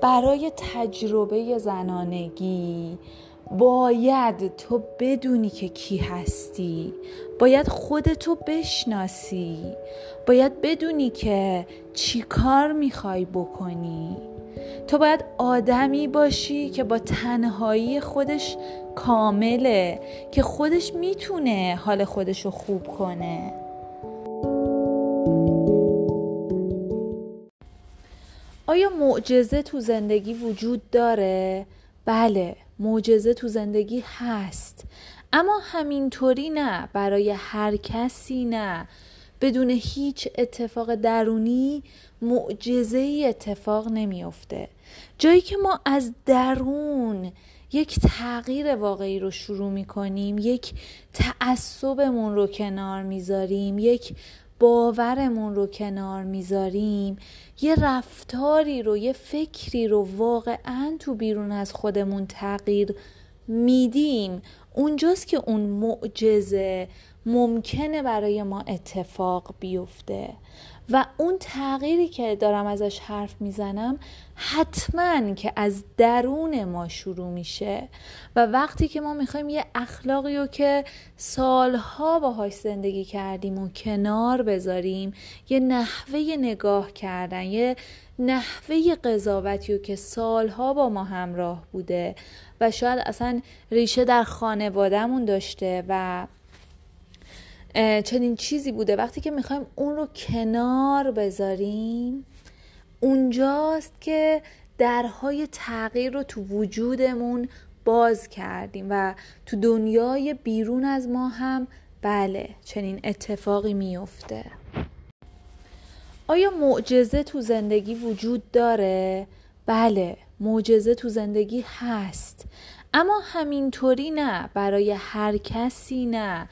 برای تجربه زنانگی باید تو بدونی که کی هستی. باید خودتو بشناسی. باید بدونی که چی کار می‌خوای بکنی. تو باید آدمی باشی که با تنهایی خودش کامله که خودش می‌تونه حال خودش رو خوب کنه. آیا معجزه تو زندگی وجود داره؟ بله معجزه تو زندگی هست. اما همینطوری نه برای هر کسی نه. بدون هیچ اتفاق درونی معجزه ای اتفاق نمیافته. جایی که ما از درون یک تغییر واقعی رو شروع می کنیم یک تعصبمون رو کنار می‌ذاریم یک باورمون رو کنار می‌ذاریم یه رفتاری رو یه فکری رو واقعا تو بیرون از خودمون تغییر میدیم. اونجاست که اون معجزه ممکنه برای ما اتفاق بیفته. و اون تغییری که دارم ازش حرف می‌زنم حتما که از درون ما شروع میشه. و وقتی که ما می‌خوایم یه اخلاقی رو که سالها باهاش زندگی کردیم و کنار بذاریم یه نحوه نگاه کردن یه نحوه قضاوتی رو که سالها با ما همراه بوده و شاید اصلا ریشه در خانوادهمون داشته و چنین چیزی بوده. وقتی که می‌خوایم اون رو کنار بذاریم اونجاست که درهای تغییر رو تو وجودمون باز کردیم و تو دنیای بیرون از ما هم بله چنین اتفاقی میفته آیا معجزه تو زندگی وجود داره؟ بله معجزه تو زندگی هست. اما همینطوری نه برای هر کسی نه.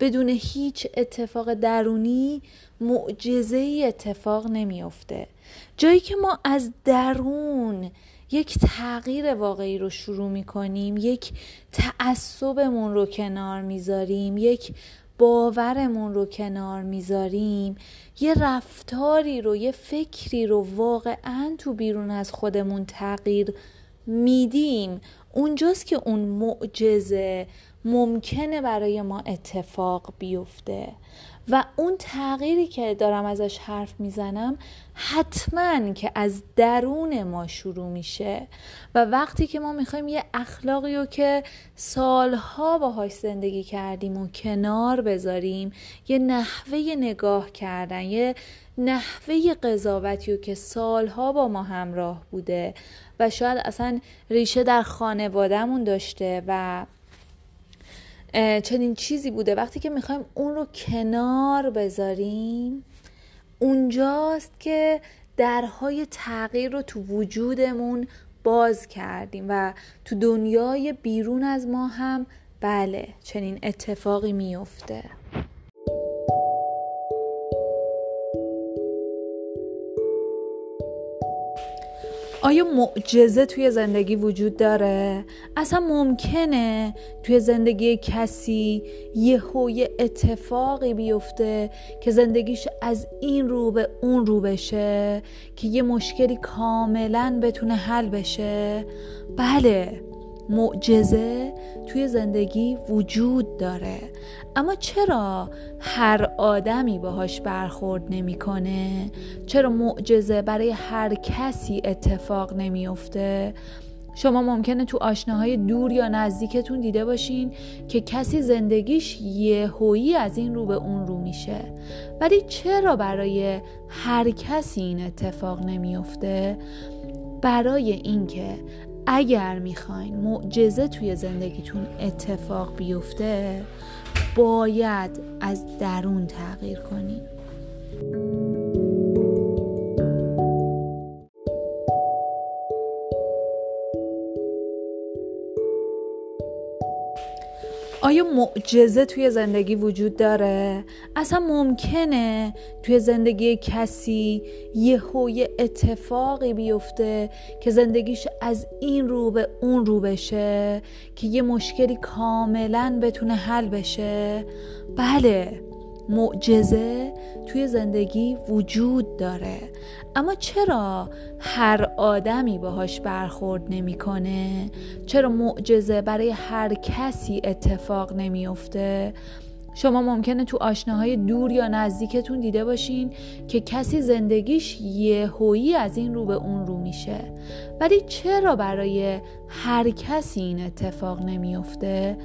بدون هیچ اتفاق درونی معجزه ای اتفاق نمیافته. جایی که ما از درون یک تغییر واقعی رو شروع می کنیم یک تعصبمون رو کنار می‌ذاریم یک باورمون رو کنار می‌ذاریم یه رفتاری رو یه فکری رو واقعا تو بیرون از خودمون تغییر میدیم. اونجاست که اون معجزه ممکنه برای ما اتفاق بیفته. و اون تغییری که دارم ازش حرف می‌زنم حتما که از درون ما شروع میشه و وقتی که ما می‌خوایم یه اخلاقی رو که سالها باهاش زندگی کردیم و کنار بذاریم یه نحوه نگاه کردن یه نحوه قضاوتی رو که سالها با ما همراه بوده و شاید اصلا ریشه در خانوادهمون داشته و چنین چیزی بوده. وقتی که می‌خوایم اون رو کنار بذاریم اونجاست که درهای تغییر رو تو وجودمون باز کردیم و تو دنیای بیرون از ما هم بله چنین اتفاقی میفته آیا معجزه توی زندگی وجود داره؟ اصلا ممکنه توی زندگی کسی یه یه اتفاقی بیفته که زندگیش از این رو به اون رو بشه که یه مشکلی کاملا بتونه حل بشه؟ بله معجزه توی زندگی وجود داره. اما چرا هر آدمی باهاش برخورد نمی‌کنه؟ چرا معجزه برای هر کسی اتفاق نمیافته؟ شما ممکنه تو آشناهای دور یا نزدیکتون دیده باشین که کسی زندگیش یهویی از این رو به اون رو میشه. ولی چرا برای هر کسی این اتفاق نمیافته؟ برای اینکه اگر می‌خواین معجزه توی زندگیتون اتفاق بیفته باید از درون تغییر کنین. آیا معجزه توی زندگی وجود داره؟ اصلا ممکنه توی زندگی کسی یه یه اتفاقی بیفته که زندگیش از این رو به اون رو بشه که یه مشکلی کاملا بتونه حل بشه؟ بله معجزه توی زندگی وجود داره. اما چرا هر آدمی باهاش برخورد نمی‌کنه؟ چرا معجزه برای هر کسی اتفاق نمیافته؟ شما ممکنه تو آشناهای دور یا نزدیکتون دیده باشین که کسی زندگیش یهویی از این رو به اون رو میشه. ولی چرا برای هر کسی این اتفاق نمیافته؟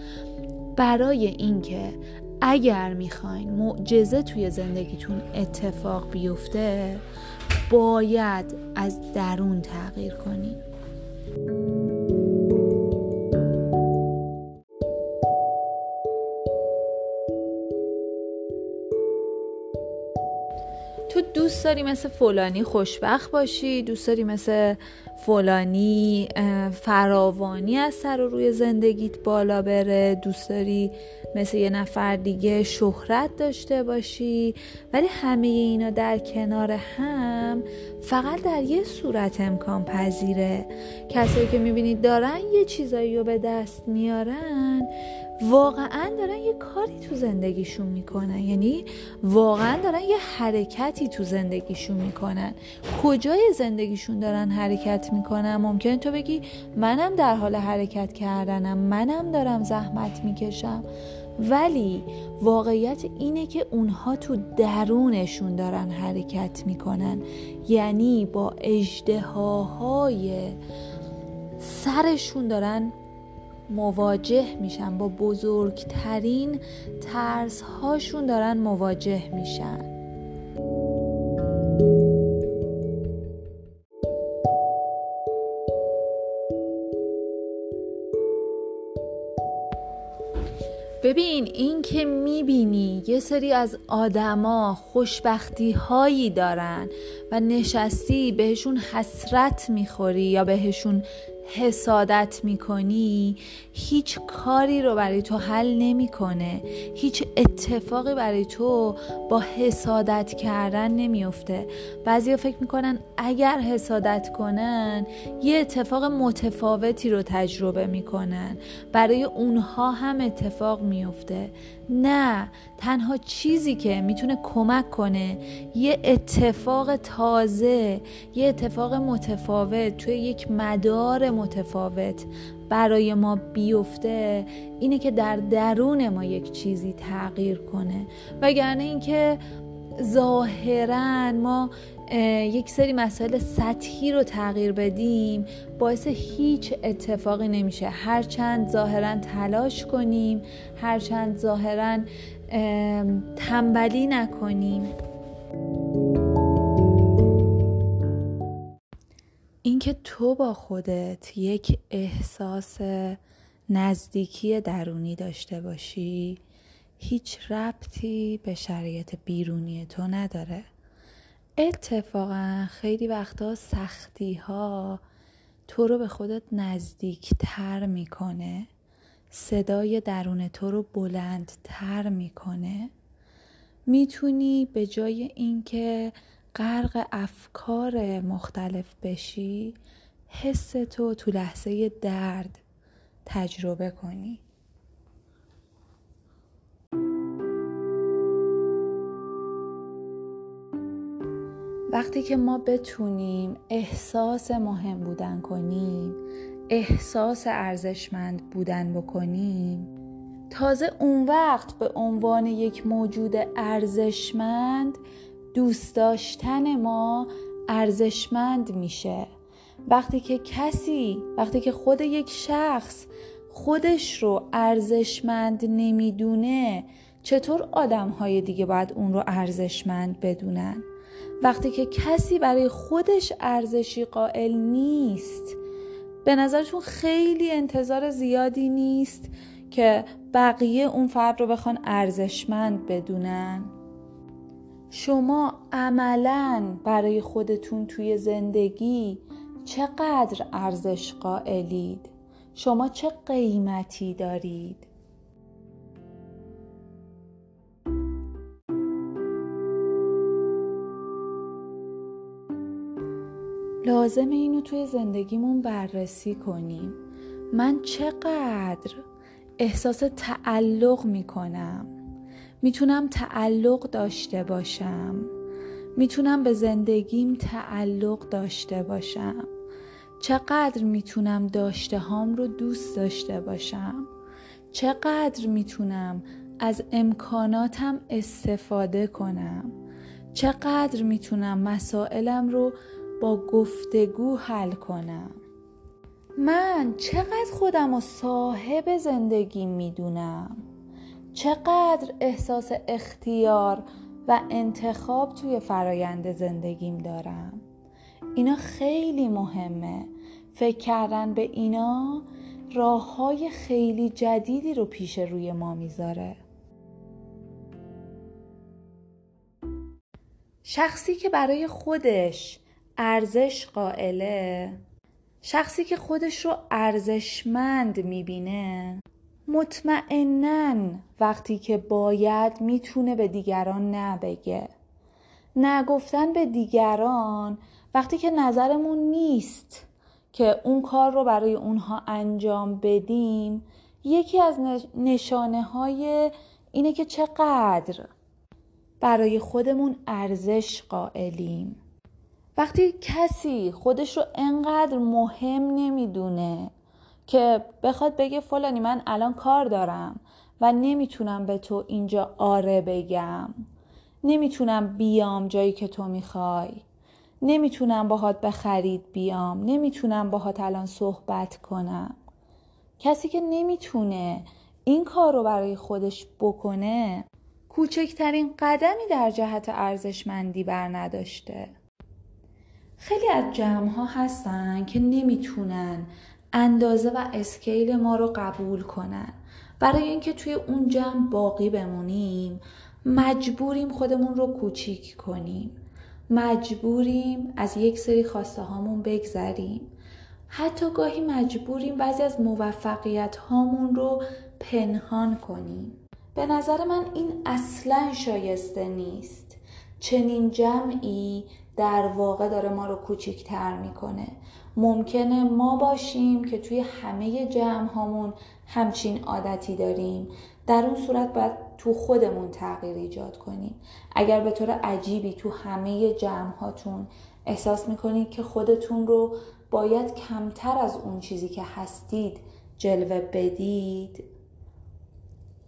برای اینکه اگر می‌خواین معجزه توی زندگیتون اتفاق بیفته باید از درون تغییر کنین. دوست داری مثل فلانی خوشبخت باشی؟ دوست داری مثل فلانی فراوانی از سر و روی زندگیت بالا بره؟ دوست داری مثل یه نفر دیگه شهرت داشته باشی؟ ولی همه اینا در کنار هم فقط در یه صورت امکان پذیره. کسایی که می‌بینید دارن یه چیزایی رو به دست میارن واقعا دارن یه کاری تو زندگیشون می‌کنن. یعنی واقعا دارن یه حرکتی تو زندگیشون می‌کنن. کجای زندگیشون دارن حرکت می‌کنن؟ ممکن تو بگی منم در حال حرکت کردنم منم دارم زحمت می‌کشم. ولی واقعیت اینه که اونها تو درونشون دارن حرکت می‌کنن. یعنی با اجدهاهای سرشون دارن مواجه میشن. با بزرگترین ترس هاشون دارن مواجه میشن. ببین این که می‌بینی یه سری از آدما خوشبختی هایی دارن و نشستی بهشون حسرت می‌خوری یا بهشون حسادت می‌کنی هیچ کاری رو برای تو حل نمی‌کنه. هیچ اتفاقی برای تو با حسادت کردن نمیفته بعضیا فکر می‌کنن اگر حسادت کنن یه اتفاق متفاوتی رو تجربه می‌کنن. برای اونها هم اتفاق میفته نه تنها چیزی که می‌تونه کمک کنه یه اتفاق تازه یه اتفاق متفاوت توی یک مدار متفاوت برای ما بیفته اینه که در درون ما یک چیزی تغییر کنه. وگرنه اینکه ظاهرا ما یک سری مسائل سطحی رو تغییر بدیم باعث هیچ اتفاقی نمیشه. هرچند ظاهرا تلاش کنیم هرچند ظاهرا تنبلی نکنیم. اینکه تو با خودت یک احساس نزدیکی درونی داشته باشی هیچ ربطی به شرایط بیرونی تو نداره. اتفاقا خیلی وقتا سختی ها تو رو به خودت نزدیکتر می‌کنه. صدای درون تو رو بلندتر می‌کنه. می‌تونی به جای اینکه غرق افکار مختلف بشی حس تو تو لحظه درد تجربه کنی. وقتی که ما بتونیم احساس مهم بودن کنیم احساس ارزشمند بودن بکنیم تازه اون وقت به عنوان یک موجود ارزشمند دوست داشتن ما ارزشمند میشه. وقتی که کسی وقتی که خود یک شخص خودش رو ارزشمند نمی‌دونه چطور آدم های دیگه باید اون رو ارزشمند بدونن؟ وقتی که کسی برای خودش ارزشی قائل نیست به نظرتون خیلی انتظار زیادی نیست که بقیه اون فرد رو بخوان ارزشمند بدونن. شما عملا برای خودتون توی زندگی چقدر ارزش قائلید؟ شما چه قیمتی دارید؟ لازم اینو توی زندگیمون بررسی کنیم. من چقدر احساس تعلق می‌کنم. می‌تونم تعلق داشته باشم. می‌تونم به زندگیم تعلق داشته باشم. چقدر می‌تونم داشته هام رو دوست داشته باشم. چقدر می‌تونم از امکاناتم استفاده کنم. چقدر می‌تونم مسائلم رو با گفتگو حل کنم. من چقدر خودم رو صاحب زندگی می‌دونم. چقدر احساس اختیار و انتخاب توی فرایند زندگیم دارم. اینا خیلی مهمه. فکر کردن به اینا راه های خیلی جدیدی رو پیش روی ما می‌ذاره. شخصی که برای خودش ارزش قائله. شخصی که خودش رو ارزشمند می‌بینه مطمئنا وقتی که باید می‌تونه به دیگران نبگه. نگفتن به دیگران وقتی که نظرمون نیست که اون کار رو برای اونها انجام بدیم یکی از نشانه های اینه که چقدر برای خودمون ارزش قائلیم. وقتی کسی خودش رو انقدر مهم نمی‌دونه که بخواد بگه فلانی من الان کار دارم و نمی‌تونم به تو اینجا آره بگم نمی‌تونم بیام جایی که تو می‌خوای نمی‌تونم باهات به خرید بیام نمی‌تونم باهات الان صحبت کنم. کسی که نمی‌تونه این کار رو برای خودش بکنه کوچکترین قدمی در جهت ارزشمندی بر نداشته. خیلی از جمع ها هستن که نمی‌تونن اندازه و اسکیل ما رو قبول کنن. برای اینکه توی اون جمع باقی بمونیم مجبوریم خودمون رو کوچیک کنیم. مجبوریم از یک سری خواسته هامون بگذریم. حتی گاهی مجبوریم بعضی از موفقیت هامون رو پنهان کنیم. به نظر من این اصلا شایسته نیست. چنین جمعی در واقع داره ما رو کوچیکتر می‌کنه. ممکنه ما باشیم که توی همه جمع هامون همچین عادتی داریم. در اون صورت باید تو خودمون تغییر ایجاد کنیم. اگر به طور عجیبی تو همه جمع هاتون احساس می‌کنید که خودتون رو باید کمتر از اون چیزی که هستید جلوه بدید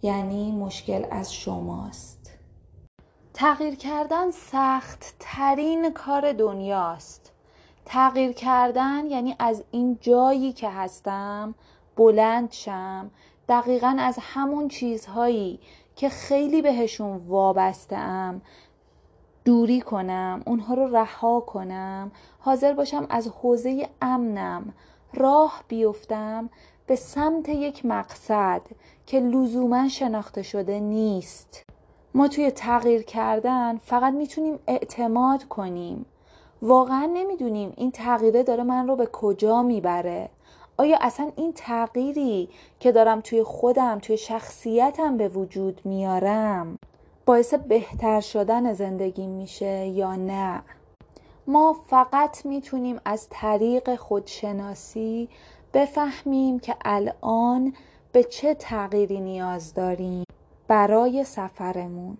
یعنی مشکل از شماست. تغییر کردن سخت ترین کار دنیاست. تغییر کردن یعنی از این جایی که هستم بلند شم دقیقا از همون چیزهایی که خیلی بهشون وابسته ام دوری کنم اونها رو رها کنم حاضر باشم از حوزه امنم راه بیفتم به سمت یک مقصد که لزوما شناخته شده نیست. ما توی تغییر کردن فقط می‌تونیم اعتماد کنیم. واقعا نمی‌دونیم این تغییره داره من رو به کجا می‌بره. آیا اصلا این تغییری که دارم توی خودم توی شخصیتم به وجود میارم باعث بهتر شدن زندگی میشه یا نه؟ ما فقط می‌تونیم از طریق خودشناسی بفهمیم که الان به چه تغییری نیاز داریم. برای سفرمون.